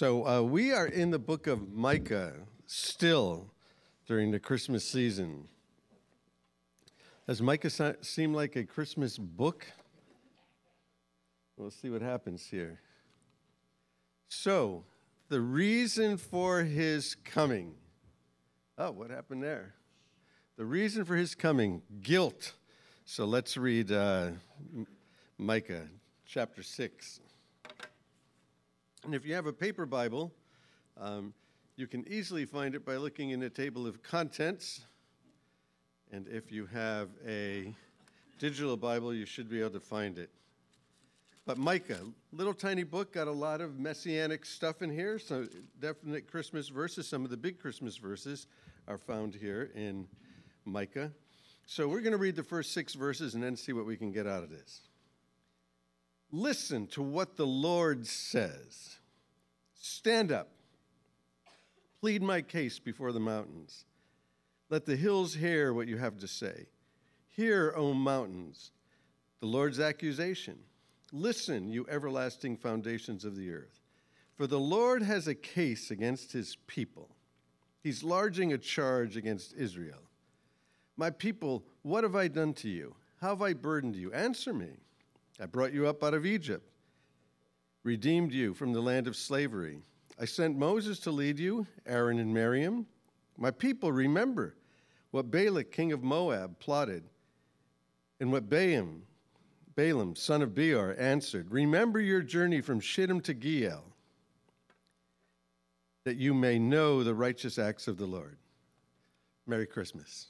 So uh, we are in the book of Micah still during the Christmas season. Does Micah seem like a Christmas book? We'll see what happens here. So, the reason for his coming. Oh, what happened there? The reason for his coming guilt. So let's read uh, Micah chapter 6. And if you have a paper Bible, um, you can easily find it by looking in the table of contents. And if you have a digital Bible, you should be able to find it. But Micah, little tiny book, got a lot of messianic stuff in here. So definite Christmas verses. Some of the big Christmas verses are found here in Micah. So we're going to read the first six verses and then see what we can get out of this. Listen to what the Lord says. Stand up. Plead my case before the mountains. Let the hills hear what you have to say. Hear, O mountains, the Lord's accusation. Listen, you everlasting foundations of the earth. For the Lord has a case against his people. He's lodging a charge against Israel. My people, what have I done to you? How have I burdened you? Answer me. I brought you up out of Egypt, redeemed you from the land of slavery. I sent Moses to lead you, Aaron and Miriam. My people, remember what Balak, king of Moab, plotted, and what Balaam, Balaam, son of Beor, answered. Remember your journey from Shittim to Gilgal, that you may know the righteous acts of the Lord. Merry Christmas.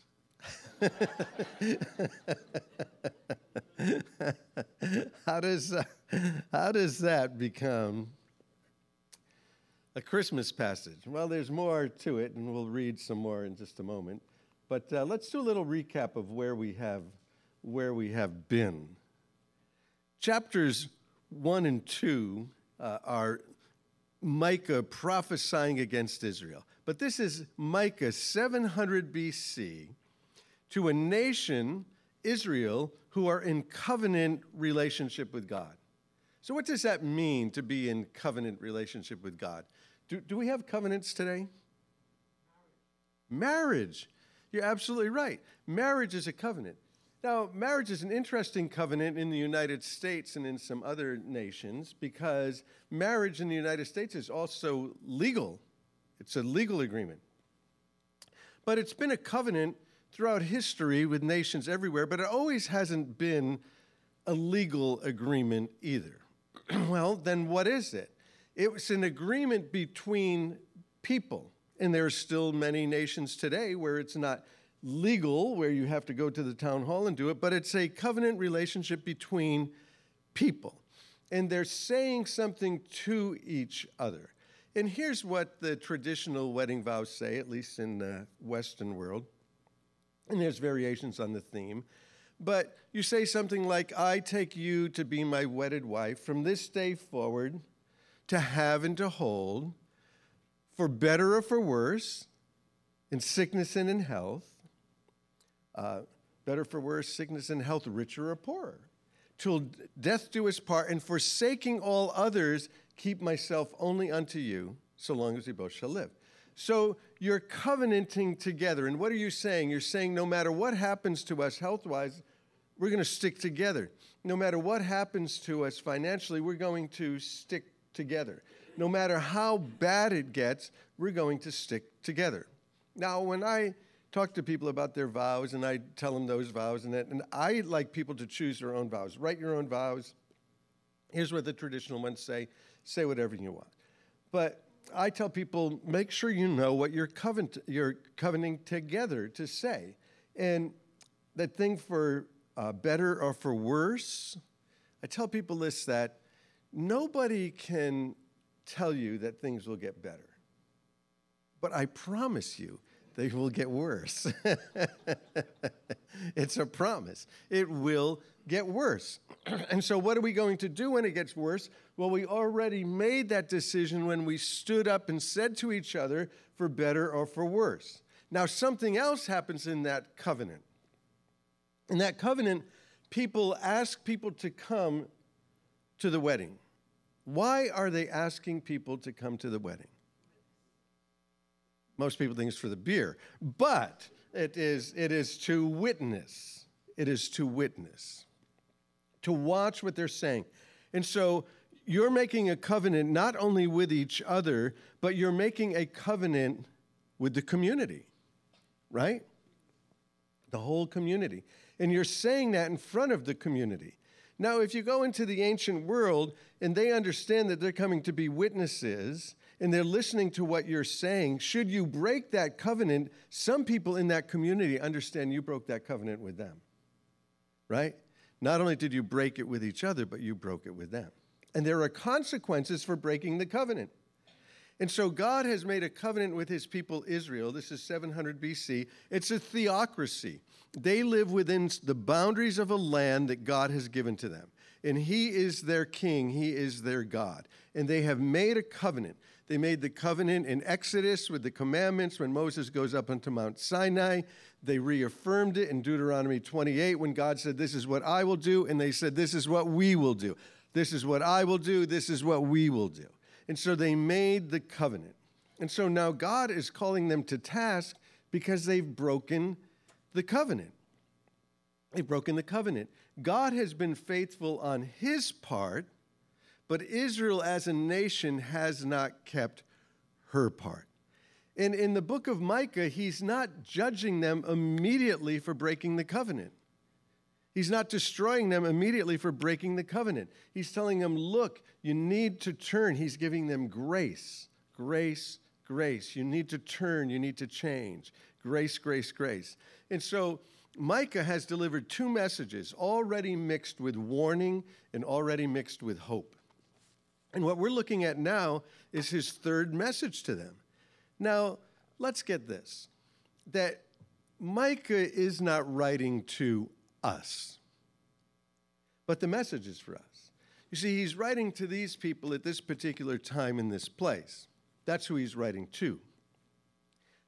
how does uh, how does that become a Christmas passage? Well, there's more to it, and we'll read some more in just a moment. But uh, let's do a little recap of where we have where we have been. Chapters one and two uh, are Micah prophesying against Israel, but this is Micah 700 BC to a nation, Israel, who are in covenant relationship with God. So, what does that mean to be in covenant relationship with God? Do, do we have covenants today? Marriage. You're absolutely right. Marriage is a covenant. Now, marriage is an interesting covenant in the United States and in some other nations because marriage in the United States is also legal. It's a legal agreement. But it's been a covenant throughout history with nations everywhere, but it always hasn't been a legal agreement either. well, then what is it? It was an agreement between people. And there are still many nations today where it's not legal, where you have to go to the town hall and do it, but it's a covenant relationship between people. And they're saying something to each other. And here's what the traditional wedding vows say, at least in the Western world and there's variations on the theme. But you say something like, I take you to be my wedded wife from this day forward, to have and to hold, for better or for worse, in sickness and in health, uh, better for worse, sickness and health, richer or poorer, till death do us part, and forsaking all others, keep myself only unto you, so long as we both shall live. So you're covenanting together. And what are you saying? You're saying no matter what happens to us health wise, we're going to stick together. No matter what happens to us financially, we're going to stick together. No matter how bad it gets, we're going to stick together. Now, when I talk to people about their vows and I tell them those vows and that, and I like people to choose their own vows. Write your own vows. Here's what the traditional ones say say whatever you want. But I tell people make sure you know what you're, covenant, you're covenanting together to say. And that thing for uh, better or for worse, I tell people this that nobody can tell you that things will get better. But I promise you, they will get worse. it's a promise. It will get worse. and so, what are we going to do when it gets worse? Well, we already made that decision when we stood up and said to each other, for better or for worse. Now, something else happens in that covenant. In that covenant, people ask people to come to the wedding. Why are they asking people to come to the wedding? Most people think it's for the beer, but it is, it is to witness. It is to witness, to watch what they're saying. And so you're making a covenant not only with each other, but you're making a covenant with the community, right? The whole community. And you're saying that in front of the community. Now, if you go into the ancient world and they understand that they're coming to be witnesses and they're listening to what you're saying, should you break that covenant, some people in that community understand you broke that covenant with them, right? Not only did you break it with each other, but you broke it with them. And there are consequences for breaking the covenant. And so God has made a covenant with his people Israel. This is 700 BC. It's a theocracy. They live within the boundaries of a land that God has given to them. And he is their king, he is their God. And they have made a covenant. They made the covenant in Exodus with the commandments when Moses goes up onto Mount Sinai. They reaffirmed it in Deuteronomy 28 when God said, This is what I will do. And they said, This is what we will do. This is what I will do. This is what we will do. And so they made the covenant. And so now God is calling them to task because they've broken the covenant. They've broken the covenant. God has been faithful on his part, but Israel as a nation has not kept her part. And in the book of Micah, he's not judging them immediately for breaking the covenant. He's not destroying them immediately for breaking the covenant. He's telling them, look, you need to turn. He's giving them grace, grace, grace. You need to turn, you need to change. Grace, grace, grace. And so Micah has delivered two messages, already mixed with warning and already mixed with hope. And what we're looking at now is his third message to them. Now, let's get this that Micah is not writing to us. But the message is for us. You see, he's writing to these people at this particular time in this place. That's who he's writing to.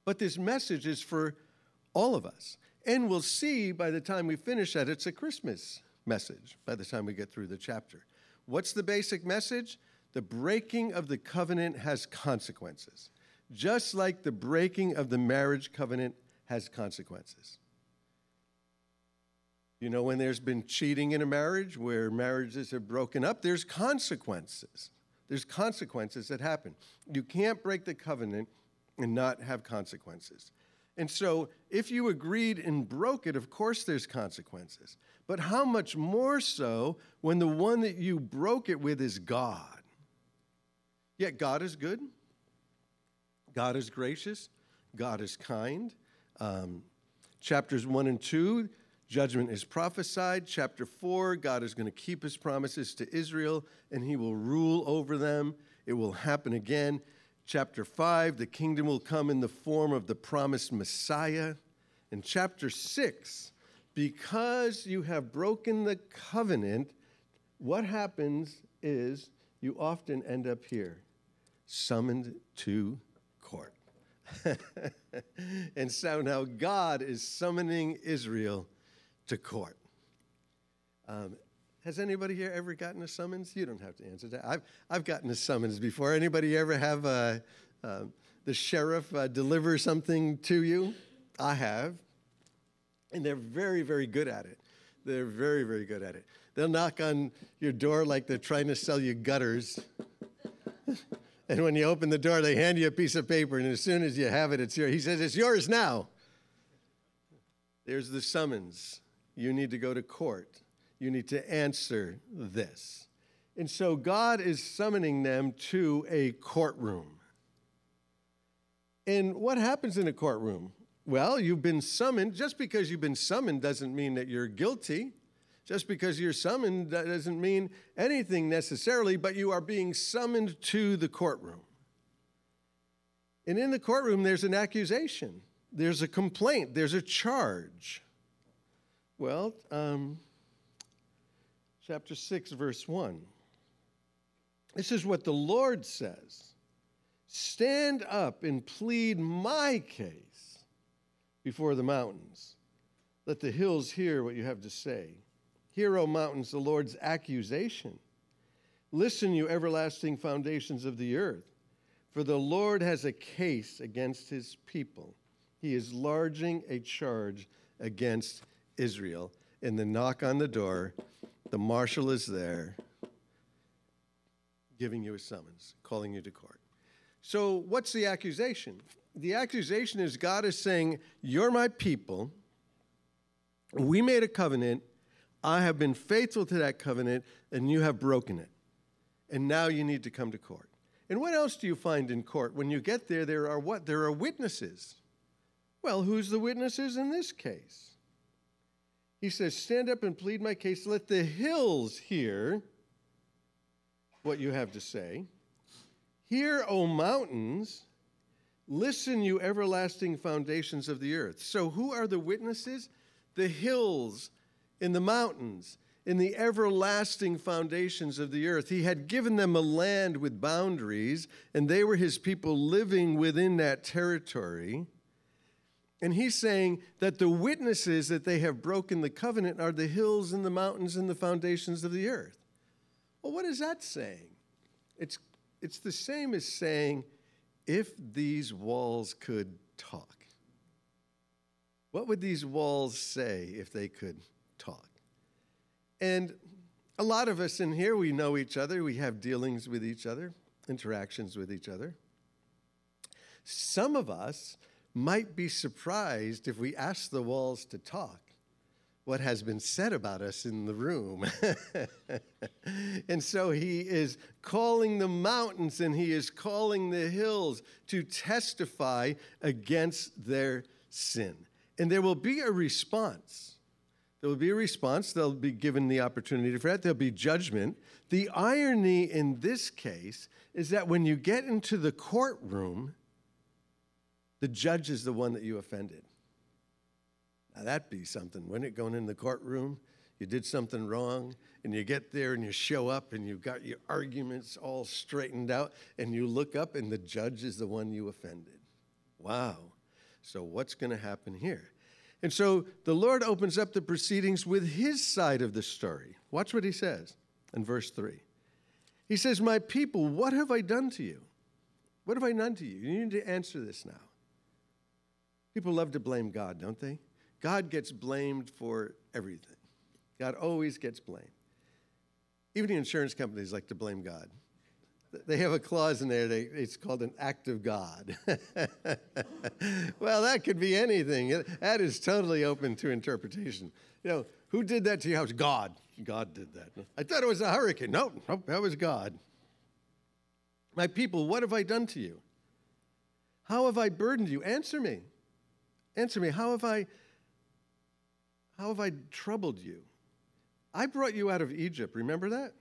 But this message is for all of us. And we'll see by the time we finish that it's a Christmas message by the time we get through the chapter. What's the basic message? The breaking of the covenant has consequences, just like the breaking of the marriage covenant has consequences. You know, when there's been cheating in a marriage, where marriages have broken up, there's consequences. There's consequences that happen. You can't break the covenant and not have consequences. And so, if you agreed and broke it, of course there's consequences. But how much more so when the one that you broke it with is God? Yet God is good, God is gracious, God is kind. Um, chapters 1 and 2 Judgment is prophesied. Chapter 4 God is going to keep his promises to Israel and he will rule over them. It will happen again. Chapter 5 the kingdom will come in the form of the promised Messiah. And chapter 6, because you have broken the covenant, what happens is you often end up here, summoned to court. and so now God is summoning Israel to court. Um, has anybody here ever gotten a summons? You don't have to answer that. I've, I've gotten a summons before. Anybody ever have uh, uh, the sheriff uh, deliver something to you? I have. And they're very, very good at it. They're very, very good at it. They'll knock on your door like they're trying to sell you gutters. and when you open the door, they hand you a piece of paper, and as soon as you have it, it's yours. He says, It's yours now. There's the summons. You need to go to court. You need to answer this. And so God is summoning them to a courtroom. And what happens in a courtroom? Well, you've been summoned. Just because you've been summoned doesn't mean that you're guilty. Just because you're summoned that doesn't mean anything necessarily, but you are being summoned to the courtroom. And in the courtroom, there's an accusation, there's a complaint, there's a charge. Well, um, chapter 6, verse 1. This is what the Lord says Stand up and plead my case before the mountains. Let the hills hear what you have to say. Hear, O mountains, the Lord's accusation. Listen, you everlasting foundations of the earth, for the Lord has a case against his people. He is lodging a charge against Israel. And the knock on the door, the marshal is there, giving you a summons, calling you to court. So, what's the accusation? The accusation is God is saying, You're my people. We made a covenant. I have been faithful to that covenant, and you have broken it and now you need to come to court. And what else do you find in court? When you get there, there are what? There are witnesses. Well, who's the witnesses in this case? He says, Stand up and plead my case. Let the hills hear what you have to say. Hear, O mountains. Listen, you everlasting foundations of the earth. So, who are the witnesses? The hills in the mountains in the everlasting foundations of the earth. He had given them a land with boundaries, and they were his people living within that territory. And he's saying that the witnesses that they have broken the covenant are the hills and the mountains and the foundations of the earth. Well, what is that saying? It's, it's the same as saying, if these walls could talk. What would these walls say if they could talk? And a lot of us in here, we know each other, we have dealings with each other, interactions with each other. Some of us might be surprised if we ask the walls to talk what has been said about us in the room. and so he is calling the mountains and he is calling the hills to testify against their sin. And there will be a response. There will be a response. They'll be given the opportunity for that. There'll be judgment. The irony in this case is that when you get into the courtroom, the judge is the one that you offended. Now, that'd be something, wouldn't it? Going in the courtroom, you did something wrong, and you get there and you show up and you've got your arguments all straightened out, and you look up and the judge is the one you offended. Wow. So, what's going to happen here? And so the Lord opens up the proceedings with his side of the story. Watch what he says in verse 3. He says, My people, what have I done to you? What have I done to you? You need to answer this now. People love to blame God, don't they? God gets blamed for everything. God always gets blamed. Even the insurance companies like to blame God. They have a clause in there, it's called an act of God. well, that could be anything. That is totally open to interpretation. You know, who did that to your house? God. God did that. I thought it was a hurricane. No, that was God. My people, what have I done to you? How have I burdened you? Answer me. Answer me. How have I how have I troubled you? I brought you out of Egypt. Remember that?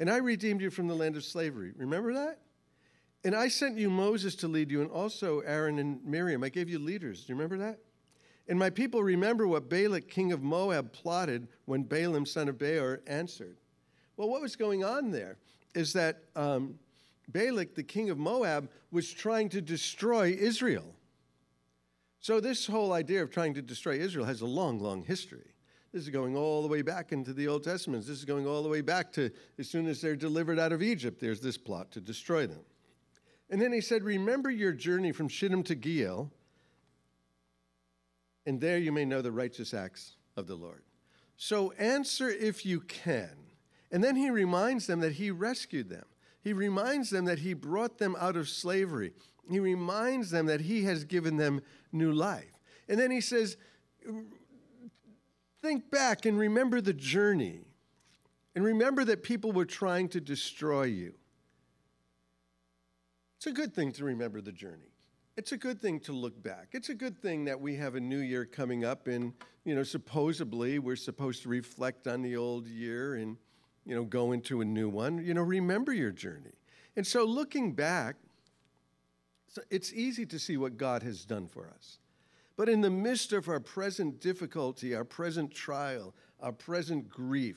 And I redeemed you from the land of slavery. Remember that? And I sent you Moses to lead you, and also Aaron and Miriam. I gave you leaders. Do you remember that? And my people remember what Balak, king of Moab, plotted when Balaam, son of Beor, answered. Well, what was going on there is that um, Balak, the king of Moab, was trying to destroy Israel. So, this whole idea of trying to destroy Israel has a long, long history. This is going all the way back into the Old Testament. This is going all the way back to as soon as they're delivered out of Egypt, there's this plot to destroy them. And then he said, Remember your journey from Shittim to Gilgal, and there you may know the righteous acts of the Lord. So answer if you can. And then he reminds them that he rescued them. He reminds them that he brought them out of slavery. He reminds them that he has given them new life. And then he says, Think back and remember the journey. And remember that people were trying to destroy you. It's a good thing to remember the journey. It's a good thing to look back. It's a good thing that we have a new year coming up and, you know, supposedly we're supposed to reflect on the old year and, you know, go into a new one. You know, remember your journey. And so looking back, it's easy to see what God has done for us. But in the midst of our present difficulty, our present trial, our present grief,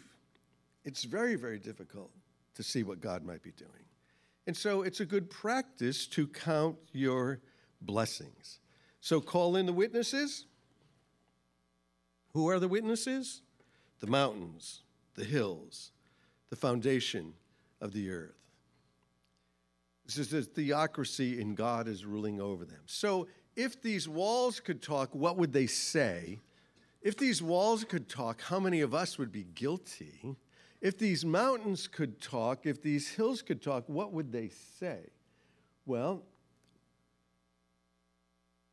it's very, very difficult to see what God might be doing. And so it's a good practice to count your blessings. So call in the witnesses. Who are the witnesses? The mountains, the hills, the foundation of the earth. This is a theocracy and God is ruling over them. So if these walls could talk, what would they say? If these walls could talk, how many of us would be guilty? If these mountains could talk, if these hills could talk, what would they say? Well,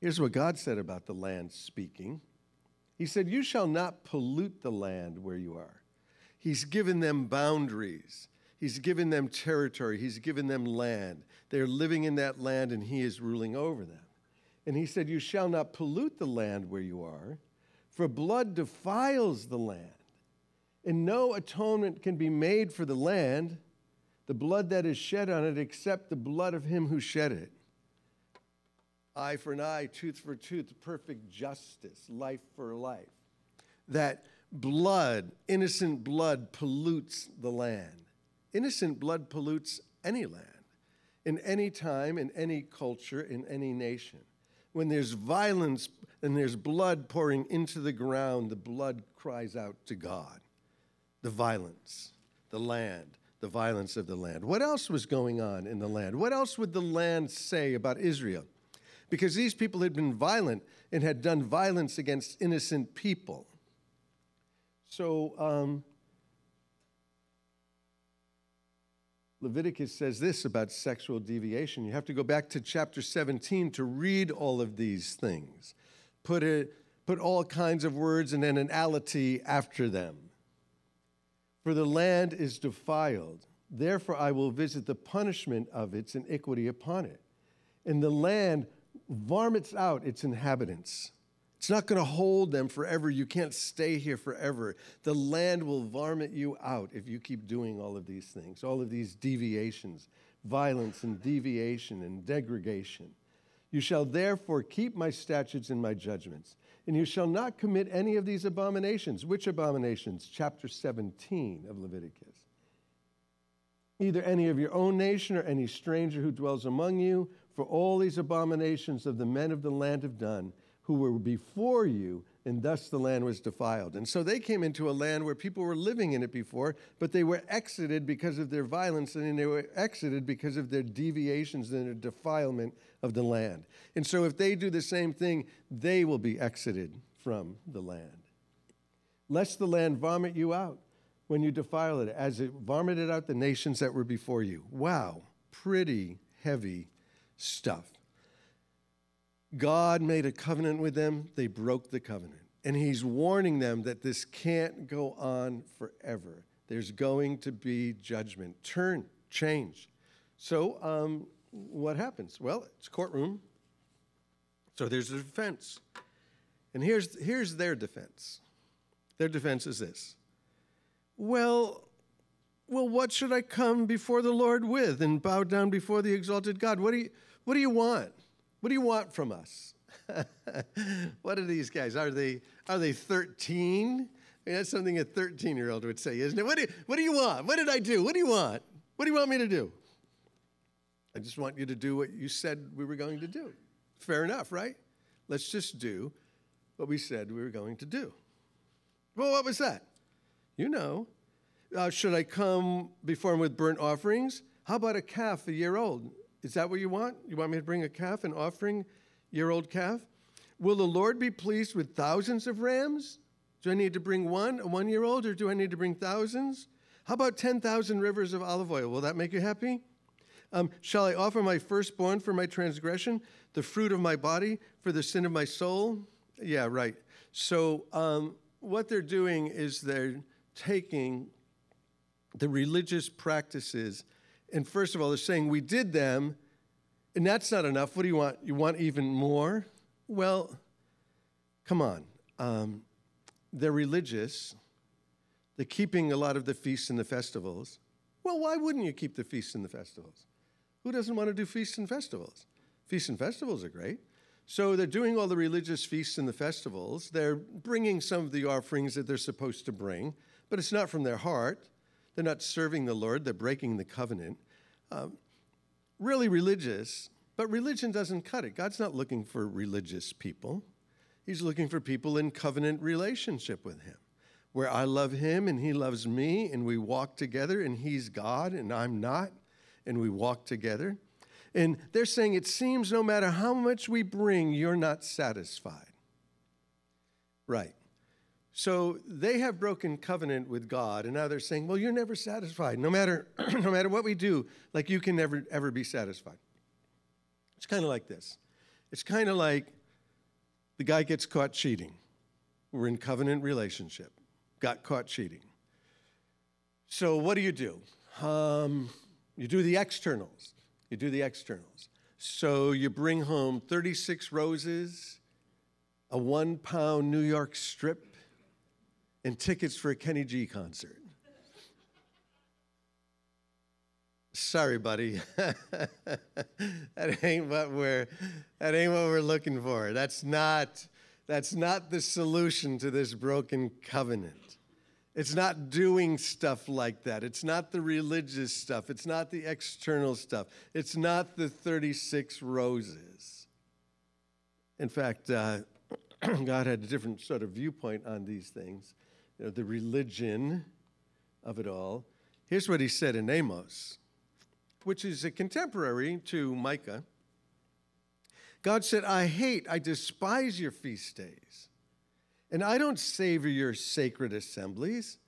here's what God said about the land speaking He said, You shall not pollute the land where you are. He's given them boundaries. He's given them territory. He's given them land. They're living in that land and He is ruling over them. And He said, You shall not pollute the land where you are, for blood defiles the land. And no atonement can be made for the land, the blood that is shed on it, except the blood of Him who shed it. Eye for an eye, tooth for tooth, perfect justice, life for life. That blood, innocent blood, pollutes the land. Innocent blood pollutes any land, in any time, in any culture, in any nation. When there's violence and there's blood pouring into the ground, the blood cries out to God. The violence, the land, the violence of the land. What else was going on in the land? What else would the land say about Israel? Because these people had been violent and had done violence against innocent people. So, um, Leviticus says this about sexual deviation. You have to go back to chapter 17 to read all of these things. Put, it, put all kinds of words and an anality after them. For the land is defiled. Therefore, I will visit the punishment of its iniquity upon it. And the land vomits out its inhabitants. It's not going to hold them forever. You can't stay here forever. The land will varmint you out if you keep doing all of these things, all of these deviations, violence and deviation and degradation. You shall therefore keep my statutes and my judgments, and you shall not commit any of these abominations. Which abominations? Chapter 17 of Leviticus. Either any of your own nation or any stranger who dwells among you, for all these abominations of the men of the land have done who were before you, and thus the land was defiled. And so they came into a land where people were living in it before, but they were exited because of their violence, and they were exited because of their deviations and their defilement of the land. And so if they do the same thing, they will be exited from the land. Lest the land vomit you out when you defile it, as it vomited out the nations that were before you. Wow, pretty heavy stuff. God made a covenant with them, they broke the covenant. And he's warning them that this can't go on forever. There's going to be judgment. Turn, change. So, um, what happens? Well, it's courtroom. So there's a defense. And here's, here's their defense. Their defense is this. Well, well, what should I come before the Lord with and bow down before the exalted God? What do you, what do you want? What do you want from us? what are these guys? Are they are they 13? I mean, that's something a 13 year old would say, isn't it? What do, what do you want? What did I do? What do you want? What do you want me to do? I just want you to do what you said we were going to do. Fair enough, right? Let's just do what we said we were going to do. Well, what was that? You know. Uh, should I come before him with burnt offerings? How about a calf a year old? Is that what you want? You want me to bring a calf, an offering, year old calf? Will the Lord be pleased with thousands of rams? Do I need to bring one, a one year old, or do I need to bring thousands? How about 10,000 rivers of olive oil? Will that make you happy? Um, shall I offer my firstborn for my transgression, the fruit of my body for the sin of my soul? Yeah, right. So, um, what they're doing is they're taking the religious practices and first of all, they're saying we did them, and that's not enough. What do you want? You want even more? Well, come on. Um, they're religious. They're keeping a lot of the feasts and the festivals. Well, why wouldn't you keep the feasts and the festivals? Who doesn't want to do feasts and festivals? Feasts and festivals are great. So they're doing all the religious feasts and the festivals. They're bringing some of the offerings that they're supposed to bring, but it's not from their heart. They're not serving the Lord, they're breaking the covenant. Um, really religious, but religion doesn't cut it. God's not looking for religious people, He's looking for people in covenant relationship with Him. where I love him and he loves me, and we walk together, and he's God and I'm not, and we walk together. And they're saying, It seems no matter how much we bring, you're not satisfied. Right. So they have broken covenant with God, and now they're saying, Well, you're never satisfied. No matter, no matter what we do, like you can never, ever be satisfied. It's kind of like this. It's kind of like the guy gets caught cheating. We're in covenant relationship, got caught cheating. So what do you do? Um, you do the externals. You do the externals. So you bring home 36 roses, a one pound New York strip, and tickets for a Kenny G concert. Sorry, buddy. that ain't what we're that ain't what we're looking for. That's not that's not the solution to this broken covenant. It's not doing stuff like that. It's not the religious stuff. It's not the external stuff. It's not the 36 roses. In fact, uh, God had a different sort of viewpoint on these things, know, the religion of it all. Here's what he said in Amos, which is a contemporary to Micah. God said, I hate, I despise your feast days and I don't savor your sacred assemblies.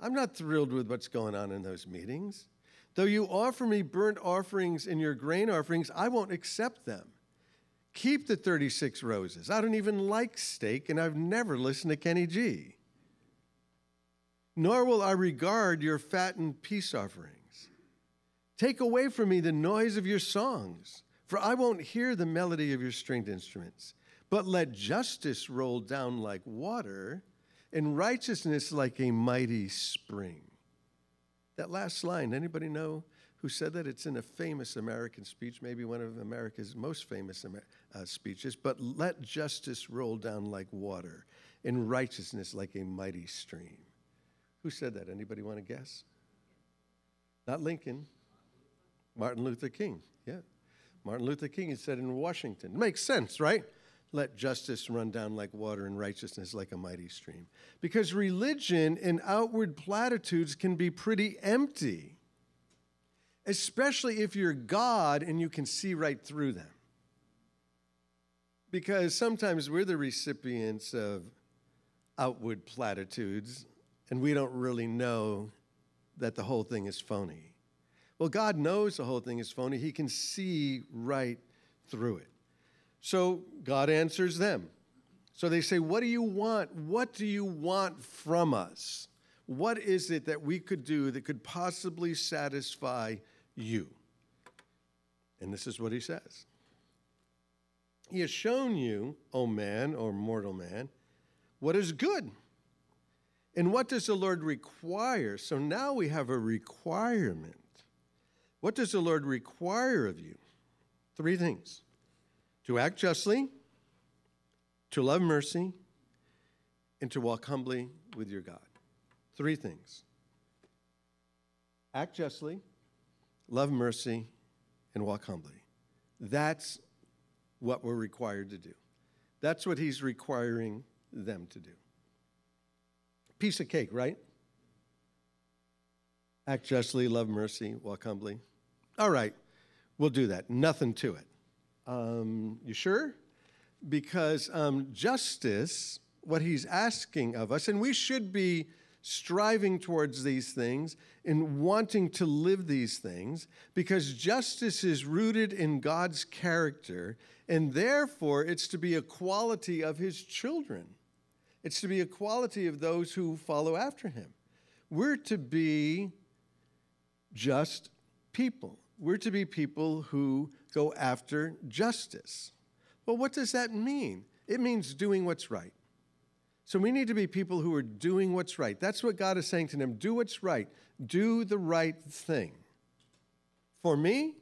I'm not thrilled with what's going on in those meetings. Though you offer me burnt offerings and your grain offerings, I won't accept them. Keep the 36 roses. I don't even like steak, and I've never listened to Kenny G. Nor will I regard your fattened peace offerings. Take away from me the noise of your songs, for I won't hear the melody of your stringed instruments. But let justice roll down like water and righteousness like a mighty spring. That last line, anybody know who said that? It's in a famous American speech, maybe one of America's most famous uh, speeches. But let justice roll down like water and righteousness like a mighty stream. Who said that? Anybody want to guess? Not Lincoln. Martin Luther King. Yeah. Martin Luther King He said in Washington. Makes sense, right? let justice run down like water and righteousness like a mighty stream. Because religion and outward platitudes can be pretty empty, especially if you're God and you can see right through them. Because sometimes we're the recipients of outward platitudes and we don't really know that the whole thing is phony. Well, God knows the whole thing is phony, He can see right through it. So God answers them. So they say, What do you want? What do you want from us? What is it that we could do that could possibly satisfy you? And this is what he says He has shown you, O man or mortal man, what is good. And what does the Lord require? So now we have a requirement. What does the Lord require of you? Three things to act justly, to love mercy, and to walk humbly with your God. Three things act justly, love mercy, and walk humbly. That's what we're required to do. That's what he's requiring them to do. Piece of cake, right? Act justly, love mercy, walk humbly. All right, we'll do that. Nothing to it. Um, you sure? Because um, justice, what he's asking of us, and we should be striving towards these things and wanting to live these things because justice is rooted in God's character, and therefore it's to be a quality of his children. It's to be a quality of those who follow after him. We're to be just people. We're to be people who go after justice. Well, what does that mean? It means doing what's right. So we need to be people who are doing what's right. That's what God is saying to them do what's right, do the right thing. For me?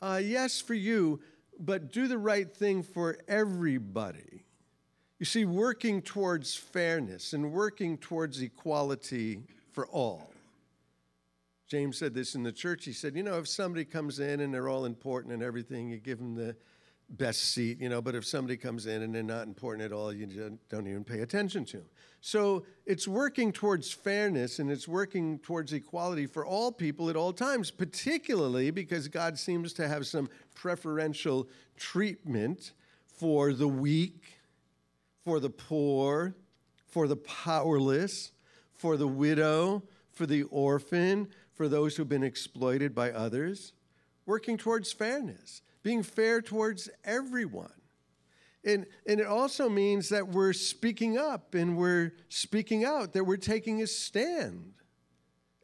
Uh, yes, for you, but do the right thing for everybody. You see, working towards fairness and working towards equality for all. James said this in the church. He said, You know, if somebody comes in and they're all important and everything, you give them the, best seat, you know, but if somebody comes in and they're not important at all, you don't even pay attention to them. So it's working towards fairness and it's working towards equality for all people at all times, particularly because God seems to have some preferential treatment for the weak, for the poor, for the powerless, for the widow, for the orphan, for those who've been exploited by others, working towards fairness being fair towards everyone. And, and it also means that we're speaking up and we're speaking out, that we're taking a stand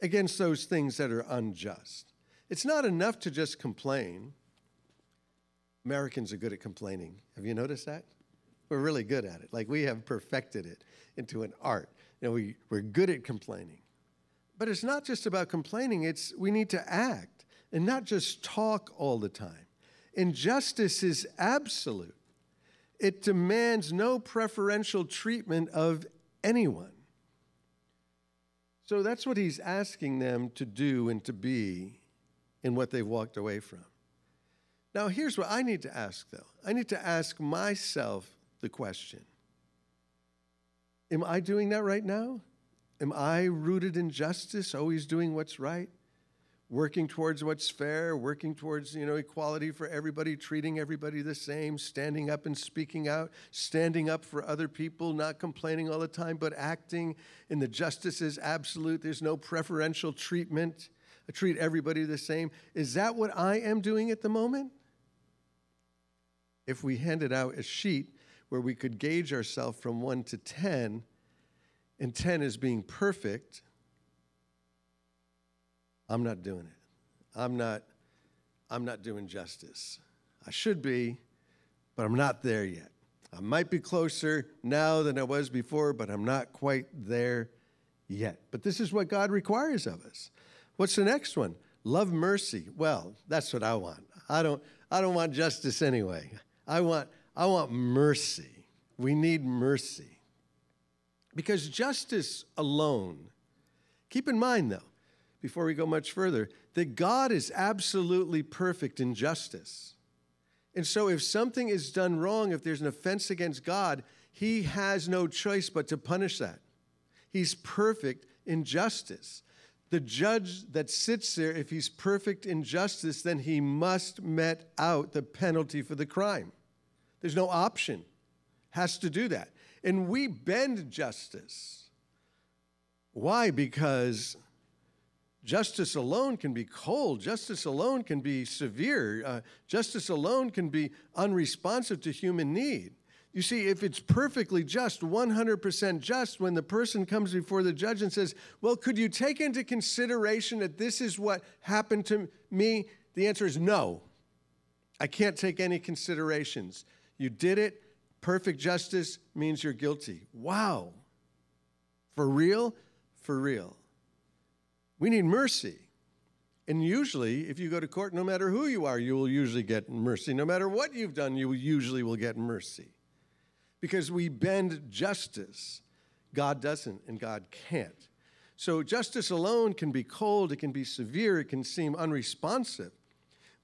against those things that are unjust. It's not enough to just complain. Americans are good at complaining. Have you noticed that? We're really good at it. Like we have perfected it into an art. You know, we, we're good at complaining. But it's not just about complaining, it's we need to act and not just talk all the time. Injustice is absolute, it demands no preferential treatment of anyone. So that's what he's asking them to do and to be in what they've walked away from. Now, here's what I need to ask, though I need to ask myself the question Am I doing that right now? Am I rooted in justice, always doing what's right? working towards what's fair, working towards, you know, equality for everybody, treating everybody the same, standing up and speaking out, standing up for other people, not complaining all the time, but acting in the justice is absolute. There's no preferential treatment. I treat everybody the same. Is that what I am doing at the moment? If we handed out a sheet where we could gauge ourselves from 1 to 10, and 10 is being perfect, I'm not doing it. I'm not, I'm not doing justice. I should be, but I'm not there yet. I might be closer now than I was before, but I'm not quite there yet. But this is what God requires of us. What's the next one? Love mercy. Well, that's what I want. I don't I don't want justice anyway. I want I want mercy. We need mercy. Because justice alone, keep in mind though, before we go much further, that God is absolutely perfect in justice. And so, if something is done wrong, if there's an offense against God, He has no choice but to punish that. He's perfect in justice. The judge that sits there, if he's perfect in justice, then he must met out the penalty for the crime. There's no option. Has to do that. And we bend justice. Why? Because Justice alone can be cold. Justice alone can be severe. Uh, justice alone can be unresponsive to human need. You see, if it's perfectly just, 100% just, when the person comes before the judge and says, Well, could you take into consideration that this is what happened to me? The answer is no. I can't take any considerations. You did it. Perfect justice means you're guilty. Wow. For real? For real. We need mercy. And usually, if you go to court, no matter who you are, you will usually get mercy. No matter what you've done, you usually will get mercy. Because we bend justice. God doesn't, and God can't. So justice alone can be cold, it can be severe, it can seem unresponsive.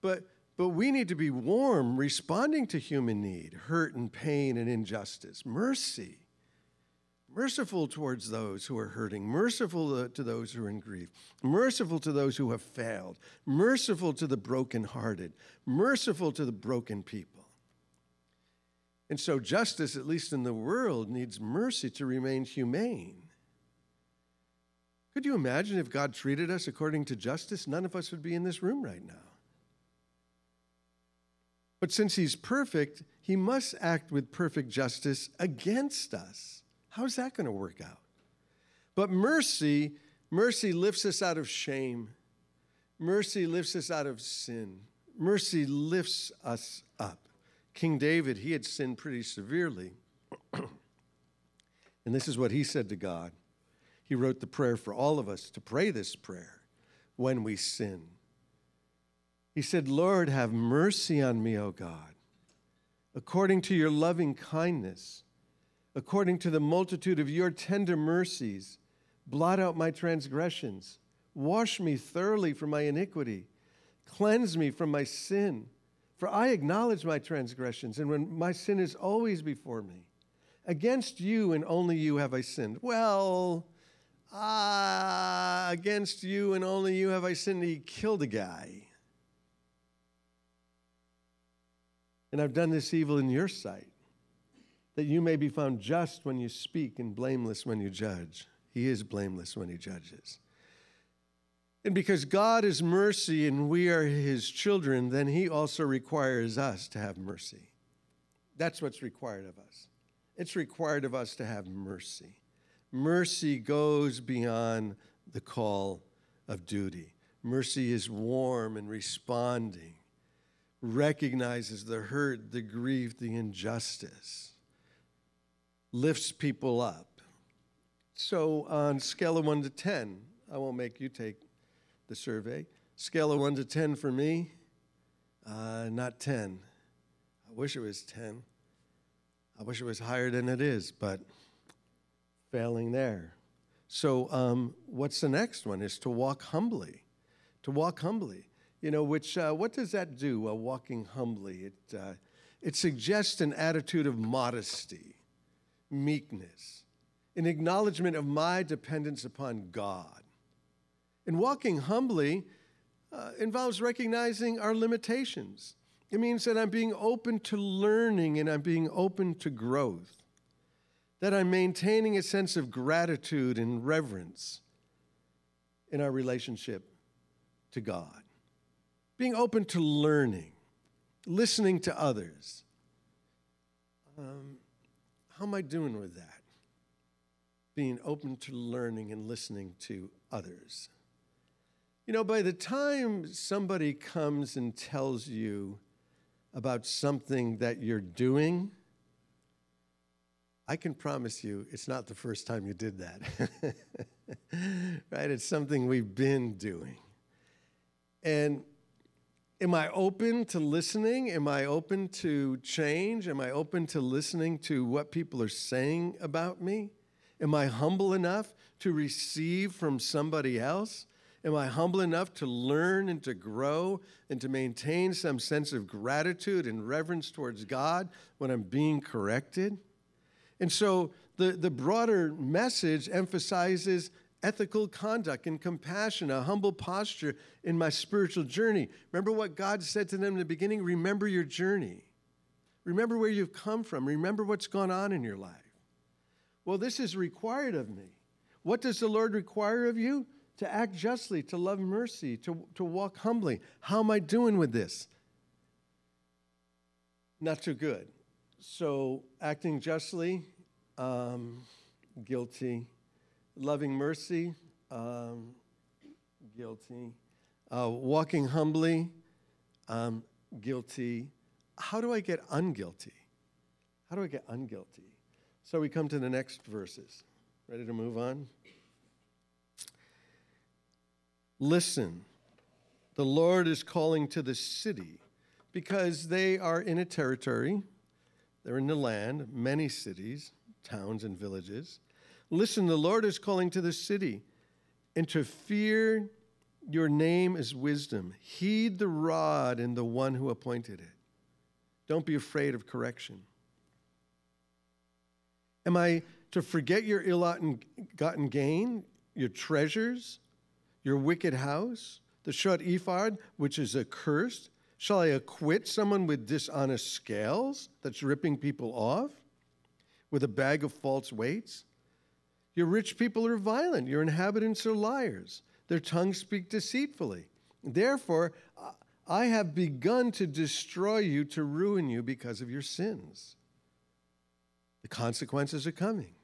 But, but we need to be warm, responding to human need, hurt and pain and injustice. Mercy merciful towards those who are hurting, merciful to those who are in grief, merciful to those who have failed, merciful to the brokenhearted, merciful to the broken people. And so, justice, at least in the world, needs mercy to remain humane. Could you imagine if God treated us according to justice? None of us would be in this room right now. But since He's perfect, He must act with perfect justice against us. How's that going to work out? But mercy, mercy lifts us out of shame. Mercy lifts us out of sin. Mercy lifts us up. King David, he had sinned pretty severely. and this is what he said to God. He wrote the prayer for all of us to pray this prayer when we sin. He said, Lord, have mercy on me, O God, according to your loving kindness according to the multitude of your tender mercies. Blot out my transgressions. Wash me thoroughly from my iniquity. Cleanse me from my sin. For I acknowledge my transgressions, and when my sin is always before me. Against you and only you have I sinned. Well, ah, against you and only you have I sinned. He killed a guy. And I've done this evil in your sight, that you may be found just when you speak and blameless when you judge. He is blameless when he judges. And because God is mercy and we are his children, then he also requires us to have mercy. That's what's required of us. It's required of us to have mercy. Mercy goes beyond the call of duty. Mercy is warm and responding, recognizes the hurt, the grief, the injustice, lifts people up. So, on scale of 1 to 10, I won't make you take the survey. Scale of 1 to 10 for me, uh, not 10. I wish it was 10. I wish it was higher than it is, but failing there. So, um, what's the next one? Is to walk humbly. To walk humbly. You know, which, uh, what does that do, uh, walking humbly? It, uh, it suggests an attitude of modesty, meekness, an acknowledgement of my dependence upon God. And walking humbly uh, involves recognizing our limitations. It means that I'm being open to learning and I'm being open to growth, that I'm maintaining a sense of gratitude and reverence in our relationship to God, being open to learning, listening to others. Um, how am I doing with that? Being open to learning and listening to others. You know, by the time somebody comes and tells you about something that you're doing, I can promise you it's not the first time you did that. right? It's something we've been doing. And am I open to listening? Am I open to change? Am I open to listening to what people are saying about me? Am I humble enough to receive from somebody else? Am I humble enough to learn and to grow and to maintain some sense of gratitude and reverence towards God when I'm being corrected? And so the, the broader message emphasizes ethical conduct and compassion, a humble posture in my spiritual journey. Remember what God said to them in the beginning? Remember your journey. Remember where you've come from. Remember what's gone on in your life. Well, this is required of me. What does the Lord require of you? to act justly, to love mercy, to, to walk humbly. How am I doing with this? Not too good. So, acting justly, um, guilty. Loving mercy, um, guilty. Uh, walking humbly, um, guilty. How do I get unguilty? How do I get unguilty? So we come to the next verses. Ready to move on? Listen, the Lord is calling to the city because they are in a territory, they're in the land, many cities, towns, and villages. Listen, the Lord is calling to the city, and to fear your name is wisdom. Heed the rod and the one who appointed it. Don't be afraid of correction. Am I to forget your ill gotten gain, your treasures? your wicked house, the shut ephah, which is accursed? Shall I acquit someone with dishonest scales that's ripping people off? With a bag of false weights? Your rich people are violent, your inhabitants are liars, their tongues speak deceitfully. Therefore, I have begun to destroy you, to ruin you because of your sins. The consequences are coming.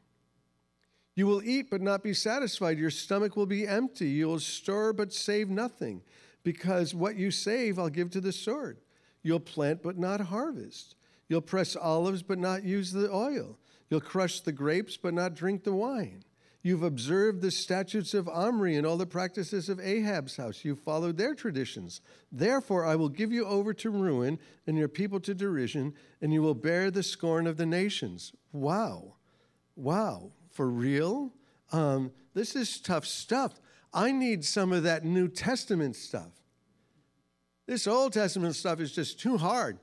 You will eat but not be satisfied. Your stomach will be empty. You will store but save nothing, because what you save I'll give to the sword. You'll plant but not harvest. You'll press olives but not use the oil. You'll crush the grapes but not drink the wine. You've observed the statutes of Omri and all the practices of Ahab's house. You've followed their traditions. Therefore, I will give you over to ruin and your people to derision, and you will bear the scorn of the nations. Wow. Wow for real? Um, this is tough stuff. I need some of that New Testament stuff. This Old Testament stuff is just too hard.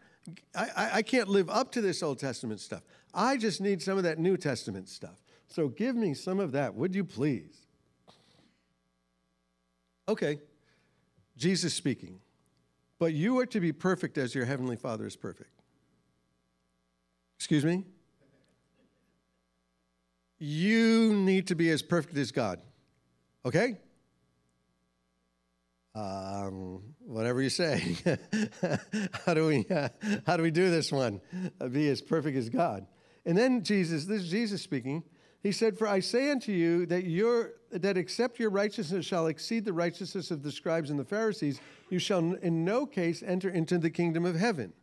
I, I, I can't live up to this Old Testament stuff. I just need some of that New Testament stuff. So give me some of that, would you please? Okay, Jesus speaking. But you are to be perfect as your heavenly Father is perfect. Excuse me? You need to be as perfect as God. Okay? Um, whatever you say. how do we uh, how do we do this one? Be as perfect as God. And then Jesus, this is Jesus speaking. He said, "For I say unto you that your that except your righteousness shall exceed the righteousness of the scribes and the Pharisees, you shall in no case enter into the kingdom of heaven."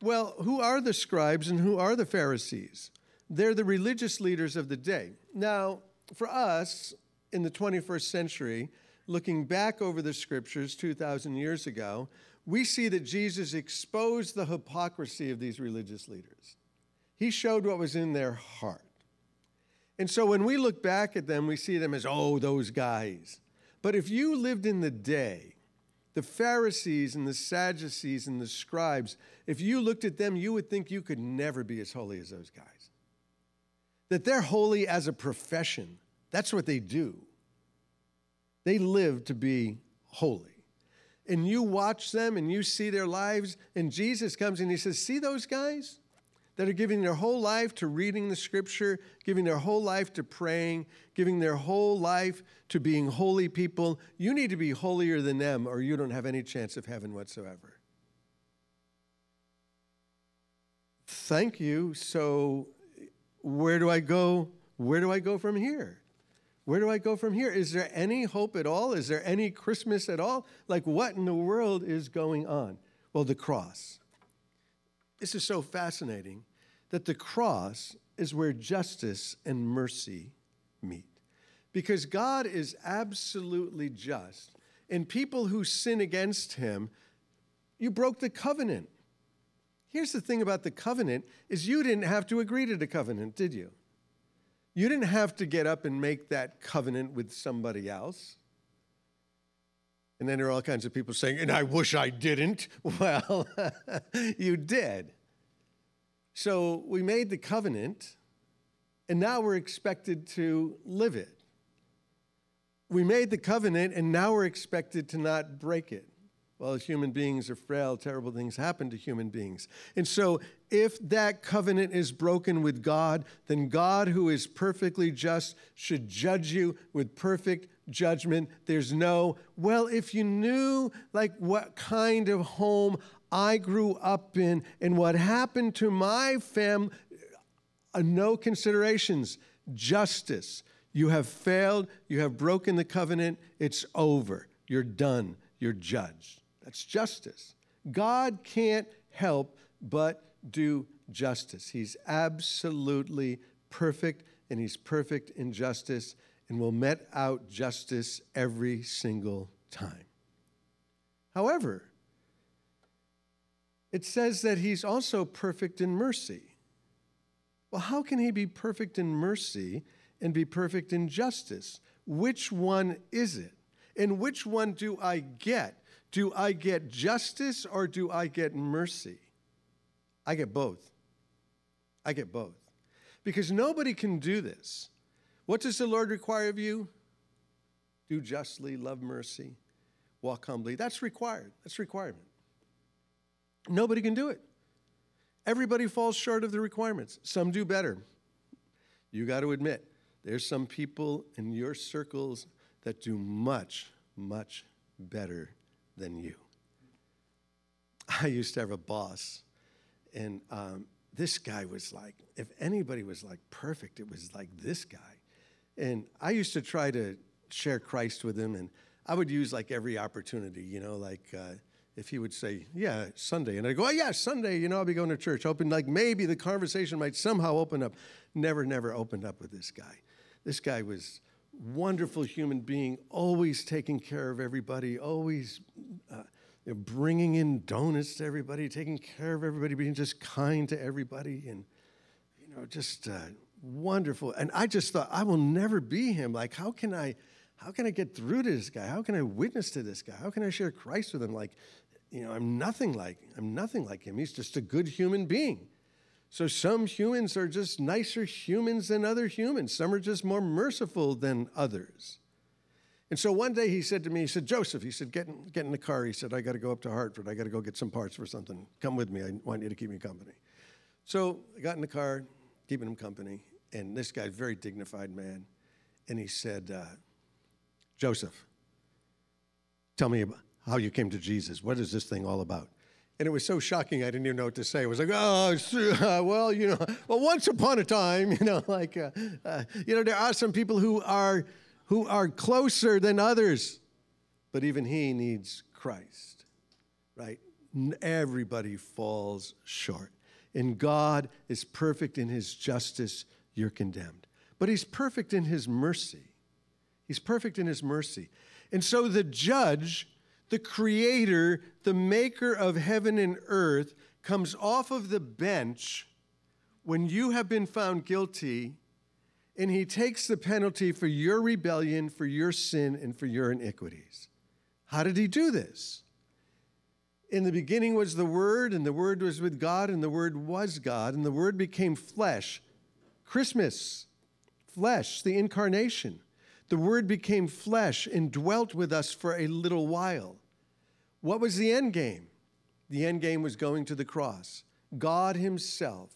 Well, who are the scribes and who are the Pharisees? They're the religious leaders of the day. Now, for us in the 21st century, looking back over the scriptures 2,000 years ago, we see that Jesus exposed the hypocrisy of these religious leaders. He showed what was in their heart. And so when we look back at them, we see them as, oh, those guys. But if you lived in the day, the Pharisees and the Sadducees and the scribes, if you looked at them, you would think you could never be as holy as those guys that they're holy as a profession. That's what they do. They live to be holy. And you watch them and you see their lives, and Jesus comes and he says, See those guys that are giving their whole life to reading the scripture, giving their whole life to praying, giving their whole life to being holy people? You need to be holier than them, or you don't have any chance of heaven whatsoever. Thank you. So where do I go? Where do I go from here? Where do I go from here? Is there any hope at all? Is there any Christmas at all? Like, what in the world is going on? Well, the cross. This is so fascinating that the cross is where justice and mercy meet. Because God is absolutely just, and people who sin against him, you broke the covenant. Here's the thing about the covenant is you didn't have to agree to the covenant, did you? You didn't have to get up and make that covenant with somebody else. And then there are all kinds of people saying, and I wish I didn't. Well, you did. So we made the covenant, and now we're expected to live it. We made the covenant, and now we're expected to not break it. Well, as human beings are frail, terrible things happen to human beings. And so, if that covenant is broken with God, then God, who is perfectly just, should judge you with perfect judgment. There's no, well, if you knew like what kind of home I grew up in and what happened to my family, uh, no considerations, justice. You have failed, you have broken the covenant, it's over, you're done, you're judged. That's justice. God can't help but do justice. He's absolutely perfect, and He's perfect in justice, and will met out justice every single time. However, it says that He's also perfect in mercy. Well, how can He be perfect in mercy and be perfect in justice? Which one is it? And which one do I get? Do I get justice or do I get mercy? I get both. I get both. Because nobody can do this. What does the Lord require of you? Do justly, love mercy, walk humbly. That's required. That's requirement. Nobody can do it. Everybody falls short of the requirements. Some do better. You got to admit, there's some people in your circles that do much, much better than you. I used to have a boss, and um, this guy was like, if anybody was like perfect, it was like this guy. And I used to try to share Christ with him, and I would use like every opportunity, you know, like uh, if he would say, Yeah, Sunday. And I'd go, Oh, yeah, Sunday, you know, I'll be going to church. Hoping like maybe the conversation might somehow open up. Never, never opened up with this guy. This guy was wonderful human being, always taking care of everybody, always uh, bringing in donuts to everybody, taking care of everybody, being just kind to everybody, and you know, just uh, wonderful. And I just thought, I will never be him. Like, how can I? How can I get through to this guy? How can I witness to this guy? How can I share Christ with him? Like, you know, I'm nothing like I'm nothing like him. He's just a good human being. So some humans are just nicer humans than other humans. Some are just more merciful than others. And so one day he said to me, he said, Joseph, he said, get in, get in the car. He said, I got to go up to Hartford. I got to go get some parts for something. Come with me. I want you to keep me company. So I got in the car, keeping him company. And this guy's very dignified man. And he said, uh, Joseph, tell me how you came to Jesus. What is this thing all about? And it was so shocking, I didn't even know what to say. It was like, oh, uh, well, you know, well, once upon a time, you know, like, uh, uh, you know, there are some people who are, who are closer than others, but even he needs Christ, right? Everybody falls short. And God is perfect in his justice, you're condemned. But he's perfect in his mercy. He's perfect in his mercy. And so the judge the creator, the maker of heaven and earth, comes off of the bench when you have been found guilty and he takes the penalty for your rebellion, for your sin, and for your iniquities. How did he do this? In the beginning was the Word, and the Word was with God, and the Word was God, and the Word became flesh. Christmas, flesh, the incarnation. The Word became flesh and dwelt with us for a little while. What was the end game? The end game was going to the cross. God Himself,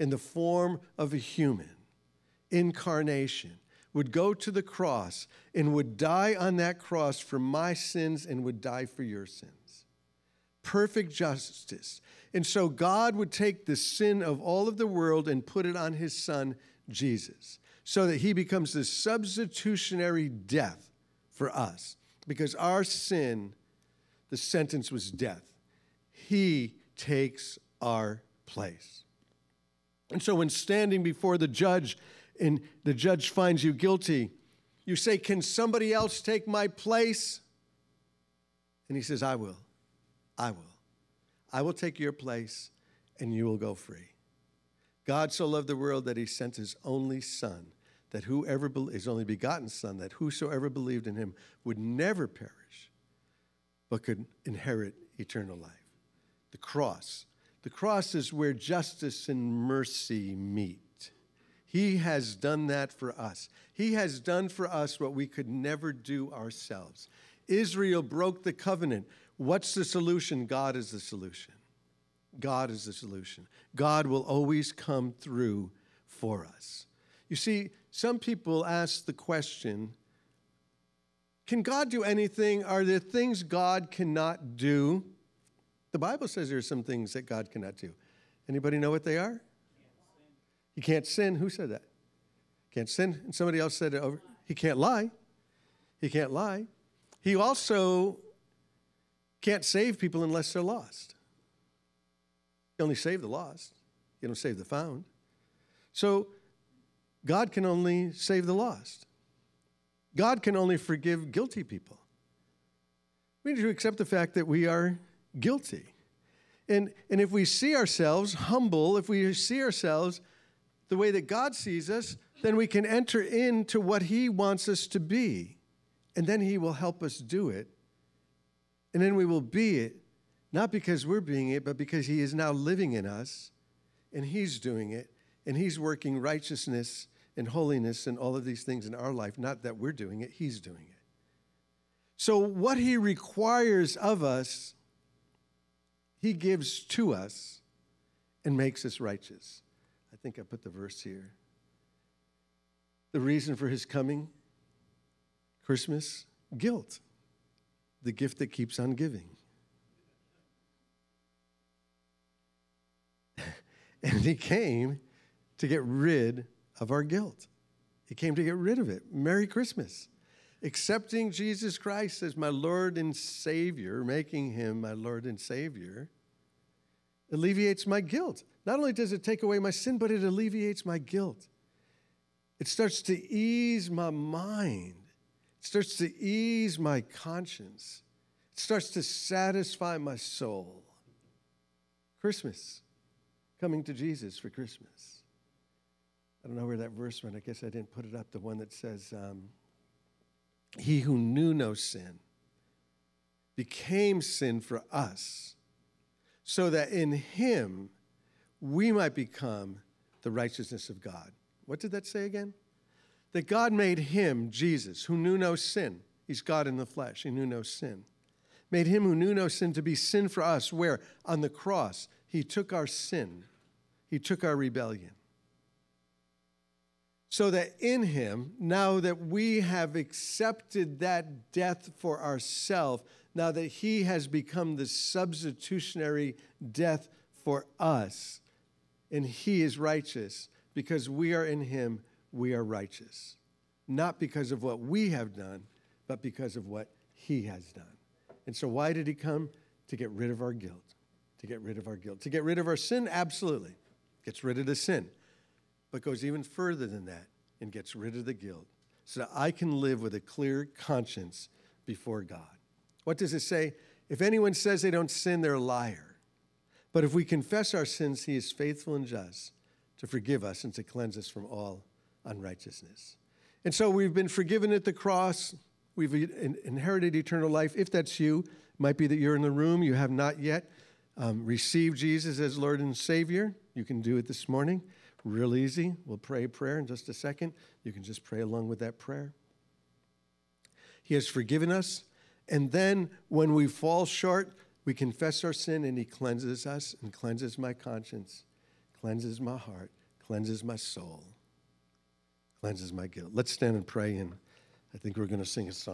in the form of a human, incarnation, would go to the cross and would die on that cross for my sins and would die for your sins. Perfect justice. And so God would take the sin of all of the world and put it on His Son, Jesus, so that He becomes the substitutionary death for us. Because our sin the sentence was death. He takes our place. And so, when standing before the judge and the judge finds you guilty, you say, Can somebody else take my place? And he says, I will. I will. I will take your place and you will go free. God so loved the world that he sent his only Son, that whoever, his only begotten Son, that whosoever believed in him would never perish, but could inherit eternal life. The cross. The cross is where justice and mercy meet. He has done that for us. He has done for us what we could never do ourselves. Israel broke the covenant. What's the solution? God is the solution. God is the solution. God will always come through for us. You see, some people ask the question can God do anything? Are there things God cannot do? The Bible says there are some things that God cannot do. Anybody know what they are? He can't sin. Who said that? Can't sin. And somebody else said it over. He can't lie. He can't lie. He also can't save people unless they're lost. He only save the lost. He don't save the found. So God can only save the lost. God can only forgive guilty people. We need to accept the fact that we are guilty. And, and if we see ourselves humble, if we see ourselves the way that God sees us, then we can enter into what He wants us to be. And then He will help us do it. And then we will be it, not because we're being it, but because He is now living in us and He's doing it and He's working righteousness and holiness and all of these things in our life. Not that we're doing it, He's doing it. So, what He requires of us, He gives to us and makes us righteous. I think I put the verse here. The reason for His coming, Christmas, guilt, the gift that keeps on giving. and He came to get rid of our guilt. He came to get rid of it. Merry Christmas. Accepting Jesus Christ as my Lord and Savior, making him my Lord and Savior, alleviates my guilt. Not only does it take away my sin, but it alleviates my guilt. It starts to ease my mind, it starts to ease my conscience, it starts to satisfy my soul. Christmas, coming to Jesus for Christmas. I don't know where that verse went. I guess I didn't put it up. The one that says, um, He who knew no sin became sin for us, so that in him we might become the righteousness of God. What did that say again? That God made him, Jesus, who knew no sin. He's God in the flesh, he knew no sin. Made him who knew no sin to be sin for us, where on the cross he took our sin, he took our rebellion so that in him, now that we have accepted that death for ourselves, now that he has become the substitutionary death for us, and he is righteous, because we are in him, we are righteous. Not because of what we have done, but because of what he has done. And so, why did he come? To get rid of our guilt. To get rid of our guilt. To get rid of our sin? Absolutely. Gets rid of the sin but goes even further than that and gets rid of the guilt so that I can live with a clear conscience before God. What does it say? If anyone says they don't sin, they're a liar. But if we confess our sins, he is faithful and just to forgive us and to cleanse us from all unrighteousness. And so we've been forgiven at the cross. We've in- inherited eternal life. If that's you, it might be that you're in the room, you have not yet um, received Jesus as Lord and Savior. You can do it this morning. Real easy. We'll pray a prayer in just a second. You can just pray along with that prayer. He has forgiven us. And then when we fall short, we confess our sin and He cleanses us and cleanses my conscience, cleanses my heart, cleanses my soul, cleanses my guilt. Let's stand and pray, and I think we're going to sing a song.